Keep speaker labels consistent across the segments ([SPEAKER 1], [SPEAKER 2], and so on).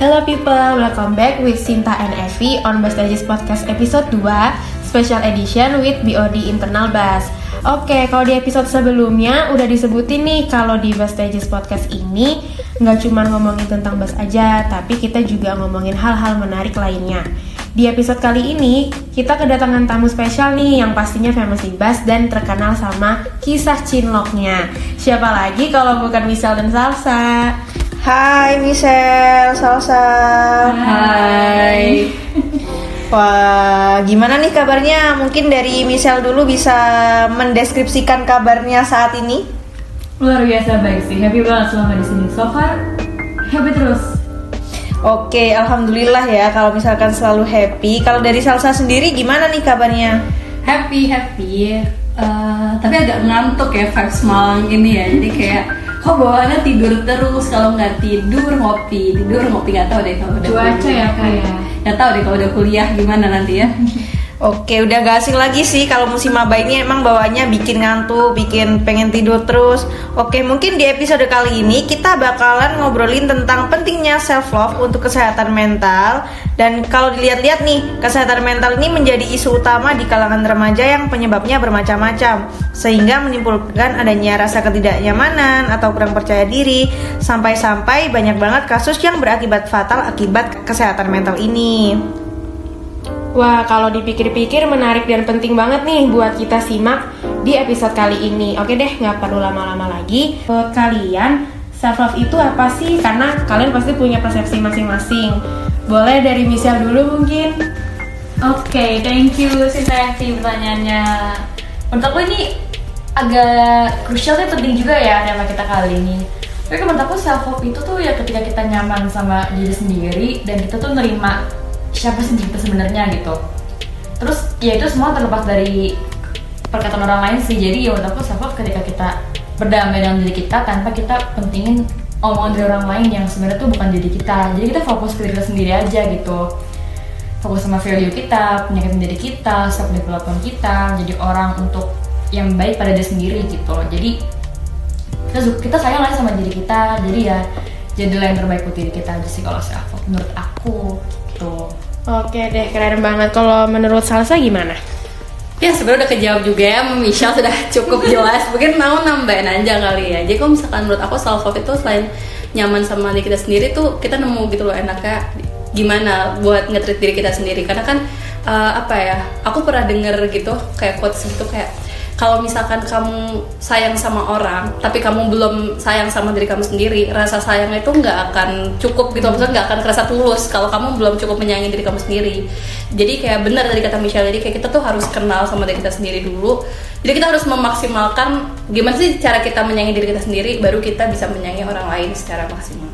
[SPEAKER 1] Hello people, welcome back with Sinta and Evi on Bastages Podcast episode 2 Special Edition with BOD Internal Bass Oke, kalau di episode sebelumnya udah disebutin nih kalau di Bastages Podcast ini nggak cuma ngomongin tentang bass aja, tapi kita juga ngomongin hal-hal menarik lainnya. Di episode kali ini, kita kedatangan tamu spesial nih yang pastinya famous di bass dan terkenal sama kisah cinloknya. Siapa lagi kalau bukan Misal dan Salsa?
[SPEAKER 2] Hai Michelle, Salsa.
[SPEAKER 3] Hai.
[SPEAKER 2] Wah, gimana nih kabarnya? Mungkin dari Michelle dulu bisa mendeskripsikan kabarnya saat ini.
[SPEAKER 3] Luar biasa baik sih. Happy banget selama di sini. So far happy terus.
[SPEAKER 2] Oke, alhamdulillah ya kalau misalkan selalu happy. Kalau dari Salsa sendiri gimana nih kabarnya?
[SPEAKER 4] happy happy Eh, tapi agak ngantuk ya vibes Malang ini ya jadi kayak kok bawaannya tidur terus kalau nggak tidur ngopi tidur ngopi nggak tahu deh kalau udah
[SPEAKER 3] Cuaca
[SPEAKER 4] kuliah.
[SPEAKER 3] ya, Kak, ya?
[SPEAKER 4] nggak tahu deh kalau udah kuliah gimana nanti ya
[SPEAKER 2] Oke, udah gak asing lagi sih kalau musim maba ini emang bawaannya bikin ngantuk, bikin pengen tidur terus. Oke, mungkin di episode kali ini kita bakalan ngobrolin tentang pentingnya self love untuk kesehatan mental. Dan kalau dilihat-lihat nih, kesehatan mental ini menjadi isu utama di kalangan remaja yang penyebabnya bermacam-macam, sehingga menimbulkan adanya rasa ketidaknyamanan atau kurang percaya diri, sampai-sampai banyak banget kasus yang berakibat fatal akibat kesehatan mental ini.
[SPEAKER 1] Wah, kalau dipikir-pikir menarik dan penting banget nih buat kita simak di episode kali ini. Oke deh, nggak perlu lama-lama lagi. Buat kalian, self love itu apa sih? Karena kalian pasti punya persepsi masing-masing. Boleh dari Michelle dulu mungkin?
[SPEAKER 3] Oke, thank you Sinta Evi pertanyaannya. Menurut aku ini agak krusial dan penting juga ya tema kita kali ini. Tapi menurut aku self love itu tuh ya ketika kita nyaman sama diri sendiri dan kita tuh nerima siapa sih kita sebenarnya gitu. Terus ya itu semua terlepas dari perkataan orang lain sih. Jadi ya menurut aku love ketika kita berdamai dengan diri kita tanpa kita pentingin omongan dari orang lain yang sebenarnya tuh bukan diri kita. Jadi kita fokus ke diri kita sendiri aja gitu fokus sama value kita, penyakitan diri kita, self development kita, jadi orang untuk yang baik pada diri sendiri gitu. Jadi kita kita sayang lah sama diri kita, jadi ya jadilah yang terbaik buat diri kita aja sih kalau self love menurut aku gitu.
[SPEAKER 1] Oke deh, keren banget. Kalau menurut Salsa gimana?
[SPEAKER 4] ya sebenarnya udah kejawab juga ya Michelle sudah cukup jelas mungkin mau nambahin aja kali ya jadi kalau misalkan menurut aku self love itu selain nyaman sama diri kita sendiri tuh kita nemu gitu loh enaknya gimana buat nge-treat diri kita sendiri karena kan eh, apa ya aku pernah denger gitu kayak quotes gitu kayak kalau misalkan kamu sayang sama orang tapi kamu belum sayang sama diri kamu sendiri rasa sayangnya itu nggak akan cukup gitu. Maksudnya nggak akan kerasa tulus kalau kamu belum cukup menyayangi diri kamu sendiri. Jadi kayak benar dari kata Michelle jadi kayak kita tuh harus kenal sama diri kita sendiri dulu. Jadi kita harus memaksimalkan gimana sih cara kita menyayangi diri kita sendiri baru kita bisa menyayangi orang lain secara maksimal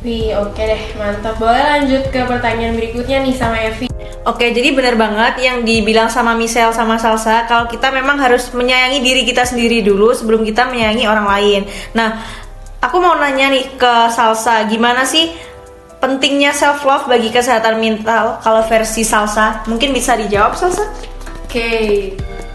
[SPEAKER 1] Wih, oke deh, mantap. Boleh lanjut ke pertanyaan berikutnya nih sama Evi.
[SPEAKER 2] Oke, jadi benar banget yang dibilang sama Michelle sama Salsa kalau kita memang harus menyayangi diri kita sendiri dulu sebelum kita menyayangi orang lain. Nah, aku mau nanya nih ke Salsa, gimana sih pentingnya self love bagi kesehatan mental kalau versi Salsa? Mungkin bisa dijawab Salsa?
[SPEAKER 4] Oke,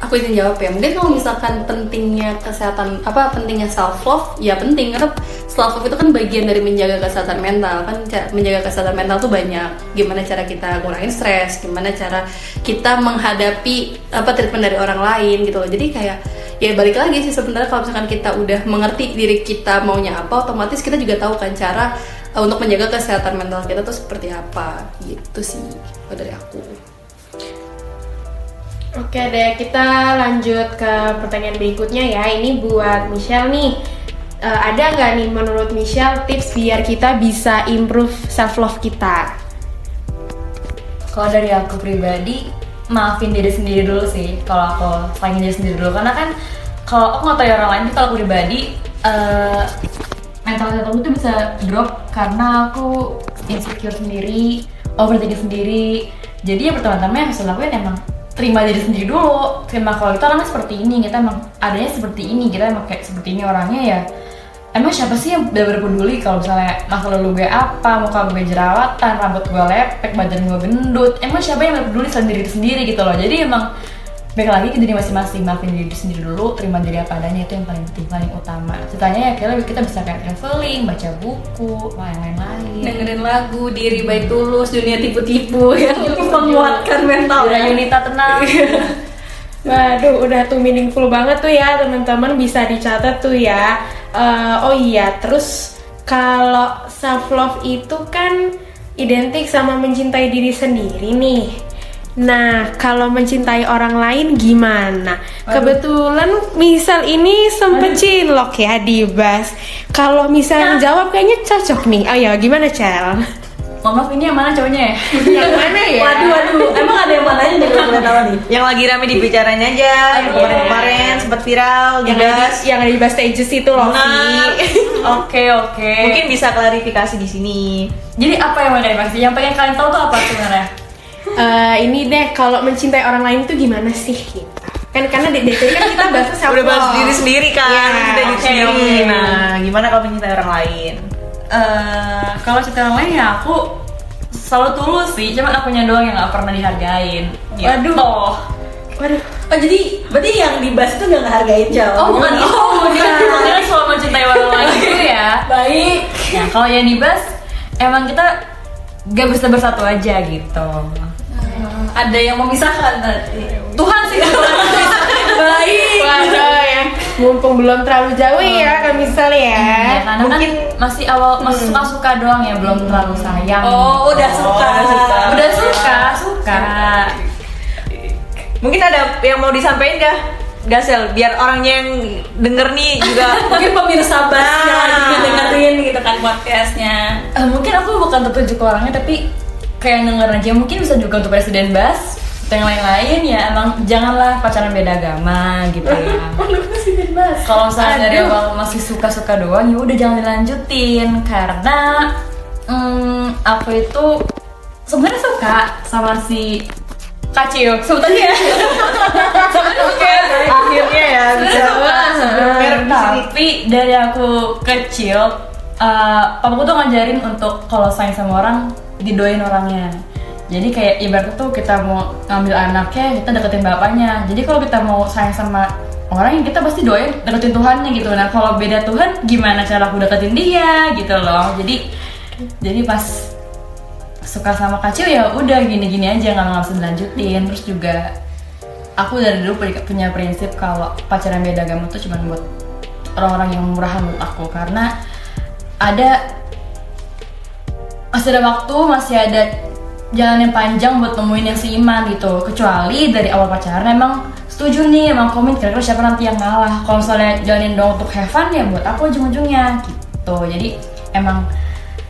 [SPEAKER 4] aku izin jawab ya. Mungkin kalau misalkan pentingnya kesehatan apa pentingnya self love, ya penting karena self love itu kan bagian dari menjaga kesehatan mental kan. Menjaga kesehatan mental tuh banyak. Gimana cara kita ngurangin stres, gimana cara kita menghadapi apa treatment dari orang lain gitu loh. Jadi kayak ya balik lagi sih sebenarnya kalau misalkan kita udah mengerti diri kita maunya apa, otomatis kita juga tahu kan cara uh, untuk menjaga kesehatan mental kita tuh seperti apa gitu sih dari aku.
[SPEAKER 1] Oke deh, kita lanjut ke pertanyaan berikutnya ya. Ini buat Michelle nih. Eh, ada nggak nih menurut Michelle tips biar kita bisa improve self love kita?
[SPEAKER 3] Kalau dari aku pribadi, maafin diri sendiri dulu sih. Kalau aku sayangin diri sendiri dulu, karena kan kalau aku nggak tahu ya orang lain, tapi kalau aku pribadi, eh mental health aku tuh bisa drop karena aku insecure sendiri, overthinking sendiri. Jadi yang pertama-tama yang harus dilakuin emang terima diri sendiri dulu. Terima kalau kita orangnya seperti ini, kita emang adanya seperti ini, kita emang kayak seperti ini orangnya ya emang siapa sih yang benar-benar peduli kalau misalnya masa lalu gue apa, muka gue jerawatan, rambut gue lepek, badan gue gendut, emang siapa yang benar peduli sendiri sendiri gitu loh. Jadi emang baik lagi ke diri masing-masing maafin diri sendiri dulu terima diri apa adanya itu yang paling penting paling utama. Ceritanya ya kira kita bisa kayak traveling baca buku yang lain-lain.
[SPEAKER 4] Dengerin lagu diri baik tulus dunia tipu-tipu yang menguatkan mental
[SPEAKER 3] Udah Yunita tenang.
[SPEAKER 1] Waduh, udah tuh meaningful banget tuh ya teman-teman bisa dicatat tuh ya. Eh, oh iya, terus kalau self love itu kan identik sama mencintai diri sendiri nih. Nah, kalau mencintai orang lain gimana? Kebetulan misal ini sempet cinlok ya di Bas. Kalau misal jawab kayaknya cocok nih. Oh ya, gimana Cel?
[SPEAKER 3] Mohon maaf ini yang mana cowoknya ya?
[SPEAKER 1] Yang mana ya?
[SPEAKER 2] Waduh, waduh, emang ada yang mananya juga boleh tahu nih. Yang lagi rame dibicaranya aja, yang kemarin-kemarin sempat viral,
[SPEAKER 1] yang di, yang ada di Bas Stages itu loh. Vi.
[SPEAKER 3] Oke oke.
[SPEAKER 2] Mungkin bisa klarifikasi di sini.
[SPEAKER 3] Jadi apa yang mau dari Maxi? Yang pengen kalian tahu tuh apa sebenarnya?
[SPEAKER 1] Eh, ini deh kalau mencintai orang lain itu gimana sih kita? Kan karena di DT kan kita bahas self
[SPEAKER 2] Udah bahas diri sendiri kan,
[SPEAKER 1] Iya,
[SPEAKER 2] kita diri sendiri. Nah, gimana kalau mencintai orang lain?
[SPEAKER 3] Eh, kalau cerita orang lain ya aku selalu tulus sih, cuman akunya doang yang gak pernah dihargain. Gitu.
[SPEAKER 1] Waduh. Waduh.
[SPEAKER 4] oh jadi berarti yang dibahas itu nggak ngehargain jauh
[SPEAKER 3] Oh bukan, oh dia dia selalu mencintai orang lain gitu ya.
[SPEAKER 4] baik
[SPEAKER 3] Nah kalau yang dibahas emang kita gak bisa bersatu aja gitu.
[SPEAKER 4] ada yang memisahkan tadi
[SPEAKER 3] Tuhan sih gak pernah
[SPEAKER 4] baik
[SPEAKER 1] Waduh ya. Mumpung belum terlalu jauh ya misal ya.
[SPEAKER 3] Ya, karena
[SPEAKER 2] Mungkin-
[SPEAKER 3] kan masih awal masih suka suka doang ya belum terlalu sayang.
[SPEAKER 4] oh udah suka
[SPEAKER 2] udah suka.
[SPEAKER 3] Udah suka suka.
[SPEAKER 2] Mungkin ada yang mau disampaikan gak? Gasel, biar orangnya yang denger nih juga
[SPEAKER 4] mungkin pemirsa basnya
[SPEAKER 2] Nah.
[SPEAKER 4] juga dengerin kan podcastnya.
[SPEAKER 3] Eh, mungkin aku bukan tertuju ke orangnya tapi kayak denger aja mungkin bisa juga untuk presiden bas atau yang lain-lain ya emang janganlah pacaran beda agama gitu ya. Kalau misalnya dari awal masih suka-suka doang ya udah jangan dilanjutin karena hmm, aku itu sebenarnya suka sama si Kacil sebutannya ya.
[SPEAKER 2] Oke, akhirnya ya bisa
[SPEAKER 3] tapi dari aku kecil uh, papaku tuh ngajarin untuk kalau sayang sama orang didoain orangnya. Jadi kayak ibaratnya tuh kita mau ngambil anaknya kita deketin bapaknya. Jadi kalau kita mau sayang sama orang yang kita pasti doain deketin Tuhannya gitu. Nah kalau beda Tuhan gimana cara aku deketin dia gitu loh. Jadi jadi pas suka sama kacil ya udah gini-gini aja nggak usah dilanjutin. Terus juga aku dari dulu punya prinsip kalau pacaran beda agama tuh cuma buat orang-orang yang murahan menurut aku. Karena ada masih ada waktu masih ada jalan yang panjang buat nemuin yang seiman gitu. Kecuali dari awal pacaran emang setuju nih emang komit kira-kira siapa nanti yang ngalah? Kalau misalnya jalanin dong untuk have fun ya buat aku ujung-ujungnya gitu. Jadi emang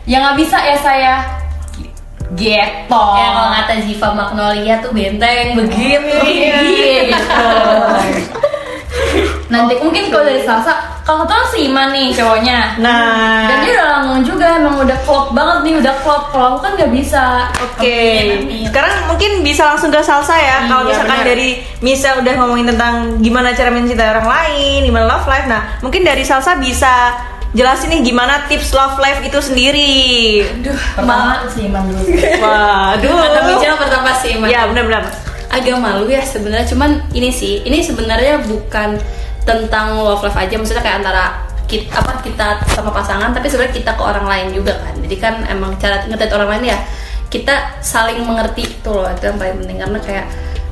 [SPEAKER 3] ya nggak bisa ya saya. Gitu.
[SPEAKER 4] Ya kalau kata Ziva Magnolia tuh benteng begitu.
[SPEAKER 3] Gitu. Nanti mungkin kalau dari Salsa, kalau tuh si Iman nih cowoknya.
[SPEAKER 2] Nah,
[SPEAKER 3] Dan dia udah langsung juga emang udah klop banget nih, udah klop. Kalau aku kan nggak bisa.
[SPEAKER 2] Oke, sekarang mungkin bisa langsung ke salsa ya. Kalau
[SPEAKER 1] Iya,
[SPEAKER 2] misalkan
[SPEAKER 1] benar.
[SPEAKER 2] dari Misa udah ngomongin tentang gimana cara mencintai orang lain, gimana love life. Nah, mungkin dari salsa bisa jelasin nih gimana tips love life itu sendiri.
[SPEAKER 3] Pertama si Iman dulu.
[SPEAKER 2] Waduh.
[SPEAKER 4] kata Michelle pertama sih Mas.
[SPEAKER 2] Ya benar-benar.
[SPEAKER 4] agak malu ya sebenarnya cuman ini sih ini sebenarnya bukan tentang love life aja maksudnya kayak antara kita apa kita sama pasangan tapi sebenarnya kita ke orang lain juga kan. Jadi kan emang cara ngerti orang lain ya kita saling mengerti itu loh itu yang paling penting. Karena kayak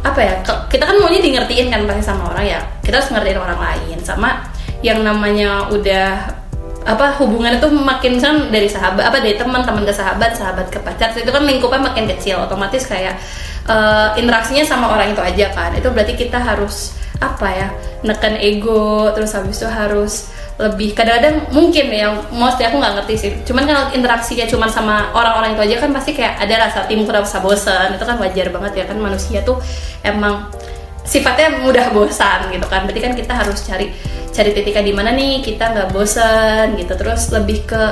[SPEAKER 4] apa ya kita kan maunya di ngertiin kan pasti sama orang ya. Kita harus ngertiin orang lain. Sama yang namanya udah apa hubungan itu makin kan dari sahabat apa dari teman teman ke sahabat sahabat ke pacar itu kan lingkupnya makin kecil. Otomatis kayak eh, interaksinya sama orang itu aja kan. Itu berarti kita harus apa ya neken ego terus habis itu harus lebih kadang-kadang mungkin ya mostly aku nggak ngerti sih. Cuman kalau interaksinya cuman sama orang-orang itu aja kan pasti kayak ada rasa timbul rasa bosan itu kan wajar banget ya kan manusia tuh emang sifatnya mudah bosan gitu kan. Berarti kan kita harus cari cari titiknya di mana nih kita nggak bosan gitu. Terus lebih ke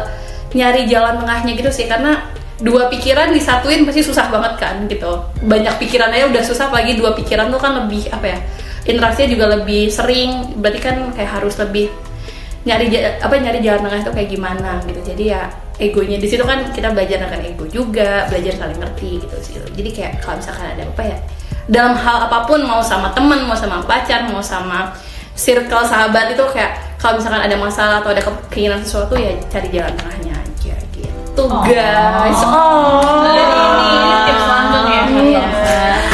[SPEAKER 4] nyari jalan tengahnya gitu sih karena dua pikiran disatuin pasti susah banget kan gitu. Banyak pikiran aja udah susah apalagi dua pikiran tuh kan lebih apa ya interaksinya juga lebih sering. Berarti kan kayak harus lebih nyari apa nyari jalan tengah itu kayak gimana gitu. Jadi ya egonya di situ kan kita belajar akan ego juga belajar saling ngerti gitu sih. Jadi kayak kalau misalkan ada apa ya dalam hal apa pun mau sama temen mau sama pacar mau sama circle sahabat itu kayak kalau misalkan ada masalah atau ada ke- keinginan sesuatu ya cari jalan tengahnya gitu guys. Oh
[SPEAKER 3] Jadi ini tips ya.
[SPEAKER 4] Amin.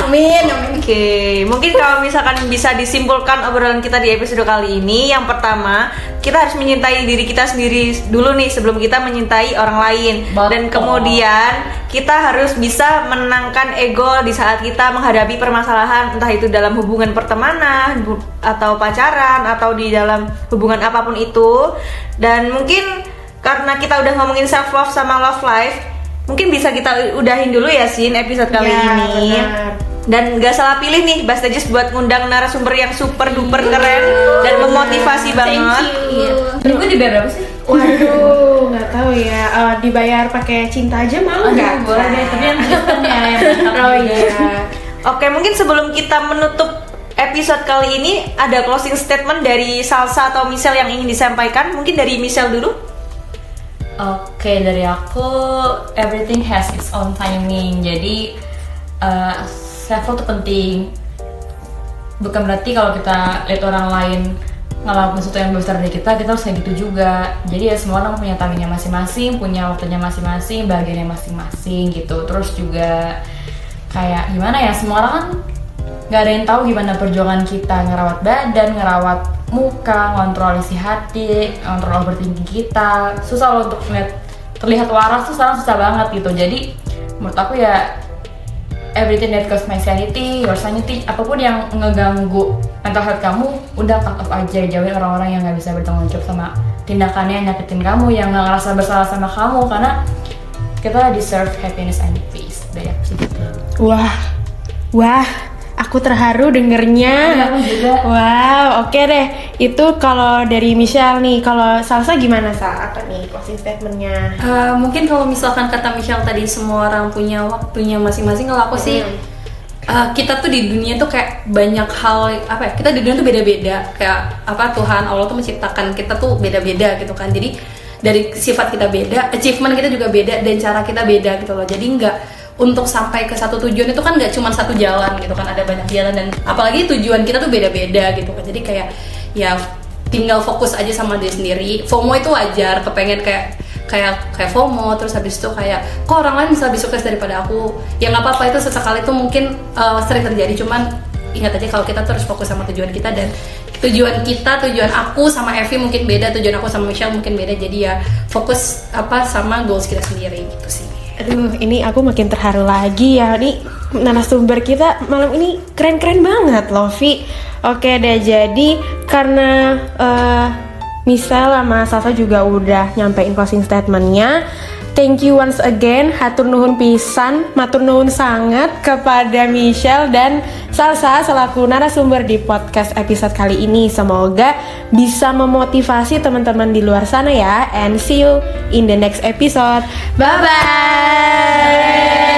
[SPEAKER 4] Amin.
[SPEAKER 2] Oke, mungkin kalau misalkan bisa disimpulkan obrolan kita di episode kali ini, yang pertama kita harus menyintai diri kita sendiri dulu nih sebelum kita menyintai orang lain,
[SPEAKER 3] Betul.
[SPEAKER 2] dan kemudian kita harus bisa menangkan ego di saat kita menghadapi permasalahan, entah itu dalam hubungan pertemanan atau pacaran atau di dalam hubungan apa pun itu, dan mungkin karena kita udah ngomongin self love sama love life, mungkin bisa kita udahin dulu ya sin episode kali
[SPEAKER 1] Ya,
[SPEAKER 2] ini.
[SPEAKER 1] benar.
[SPEAKER 2] Dan gak salah pilih nih Bastages buat ngundang narasumber yang super duper keren dan memotivasi banget.
[SPEAKER 3] Terus gue dibayar berapa sih?
[SPEAKER 1] Waduh, nggak tahu ya. Eh, dibayar pakai cinta aja mau nggak?
[SPEAKER 3] Boleh deh, tapi yang yang
[SPEAKER 1] Oh iya.
[SPEAKER 2] Oke, mungkin sebelum kita menutup episode kali ini ada closing statement dari Salsa atau Michelle yang ingin disampaikan. Mungkin dari Michelle dulu.
[SPEAKER 3] Oke dari aku everything has its own timing. Jadi uh, love itu penting. Bukan berarti kalau kita lihat orang lain ngelakuin sesuatu yang besar dari kita kita harus kayak gitu juga. Jadi ya semua orang punya timingnya masing-masing punya waktunya masing-masing bagiannya masing-masing gitu. Terus juga kayak gimana ya semua orang kan nggak ada yang tahu gimana perjuangan kita ngerawat badan, ngerawat muka, ngontrol isi hati, ngontrol overthinking kita. Susah loh untuk lihat terlihat waras tuh sekarang susah banget gitu. Jadi menurut aku ya everything that cause my sanity, your sanity, apa pun yang ngeganggu mental health kamu, udah cut off aja jauhin orang-orang yang nggak bisa bertanggung jawab sama tindakannya yang nyakitin kamu, yang nggak ngerasa bersalah sama kamu karena kita deserve happiness and peace. Udah ya, segitu.
[SPEAKER 1] Wah, wah, aku terharu dengernya.
[SPEAKER 3] Juga.
[SPEAKER 1] Wow, oke deh. Itu kalau dari Michelle nih, kalau Salsa gimana Sa? Apa nih closing statementnya?
[SPEAKER 4] Eh, mungkin kalau misalkan kata Michelle tadi semua orang punya waktunya masing-masing kalau aku sih eh, kita tuh di dunia tuh kayak banyak hal apa ya kita di dunia tuh beda-beda kayak apa Tuhan Allah tuh menciptakan kita tuh beda-beda gitu kan jadi dari sifat kita beda achievement kita juga beda dan cara kita beda gitu loh jadi nggak untuk sampai ke satu tujuan itu kan nggak cuma satu jalan gitu kan ada banyak jalan dan apalagi tujuan kita tuh beda-beda gitu kan. Jadi kayak ya tinggal fokus aja sama diri sendiri. FOMO itu wajar kepengen kayak kayak kayak FOMO terus habis itu kayak kok orang lain bisa lebih sukses daripada aku? Ya nggak apa-apa itu sesekali itu mungkin uh, sering terjadi. Cuman ingat aja kalau kita terus fokus sama tujuan kita dan tujuan kita tujuan aku sama Evi mungkin beda tujuan aku sama Michelle mungkin beda. Jadi ya fokus apa sama goals kita sendiri gitu sih
[SPEAKER 1] Aduh, ini aku makin terharu lagi ya. Ini narasumber kita malam ini keren-keren banget loh, Vi. Oke deh, jadi karena eh Michelle sama Salsa juga udah nyampein closing statementnya. Thank you once again, hatur nuhun pisan, matur nuhun sangat kepada Michelle dan Salsa selaku narasumber di podcast episode kali ini. Semoga bisa memotivasi teman-teman di luar sana ya. And see you in the next episode. Bye bye.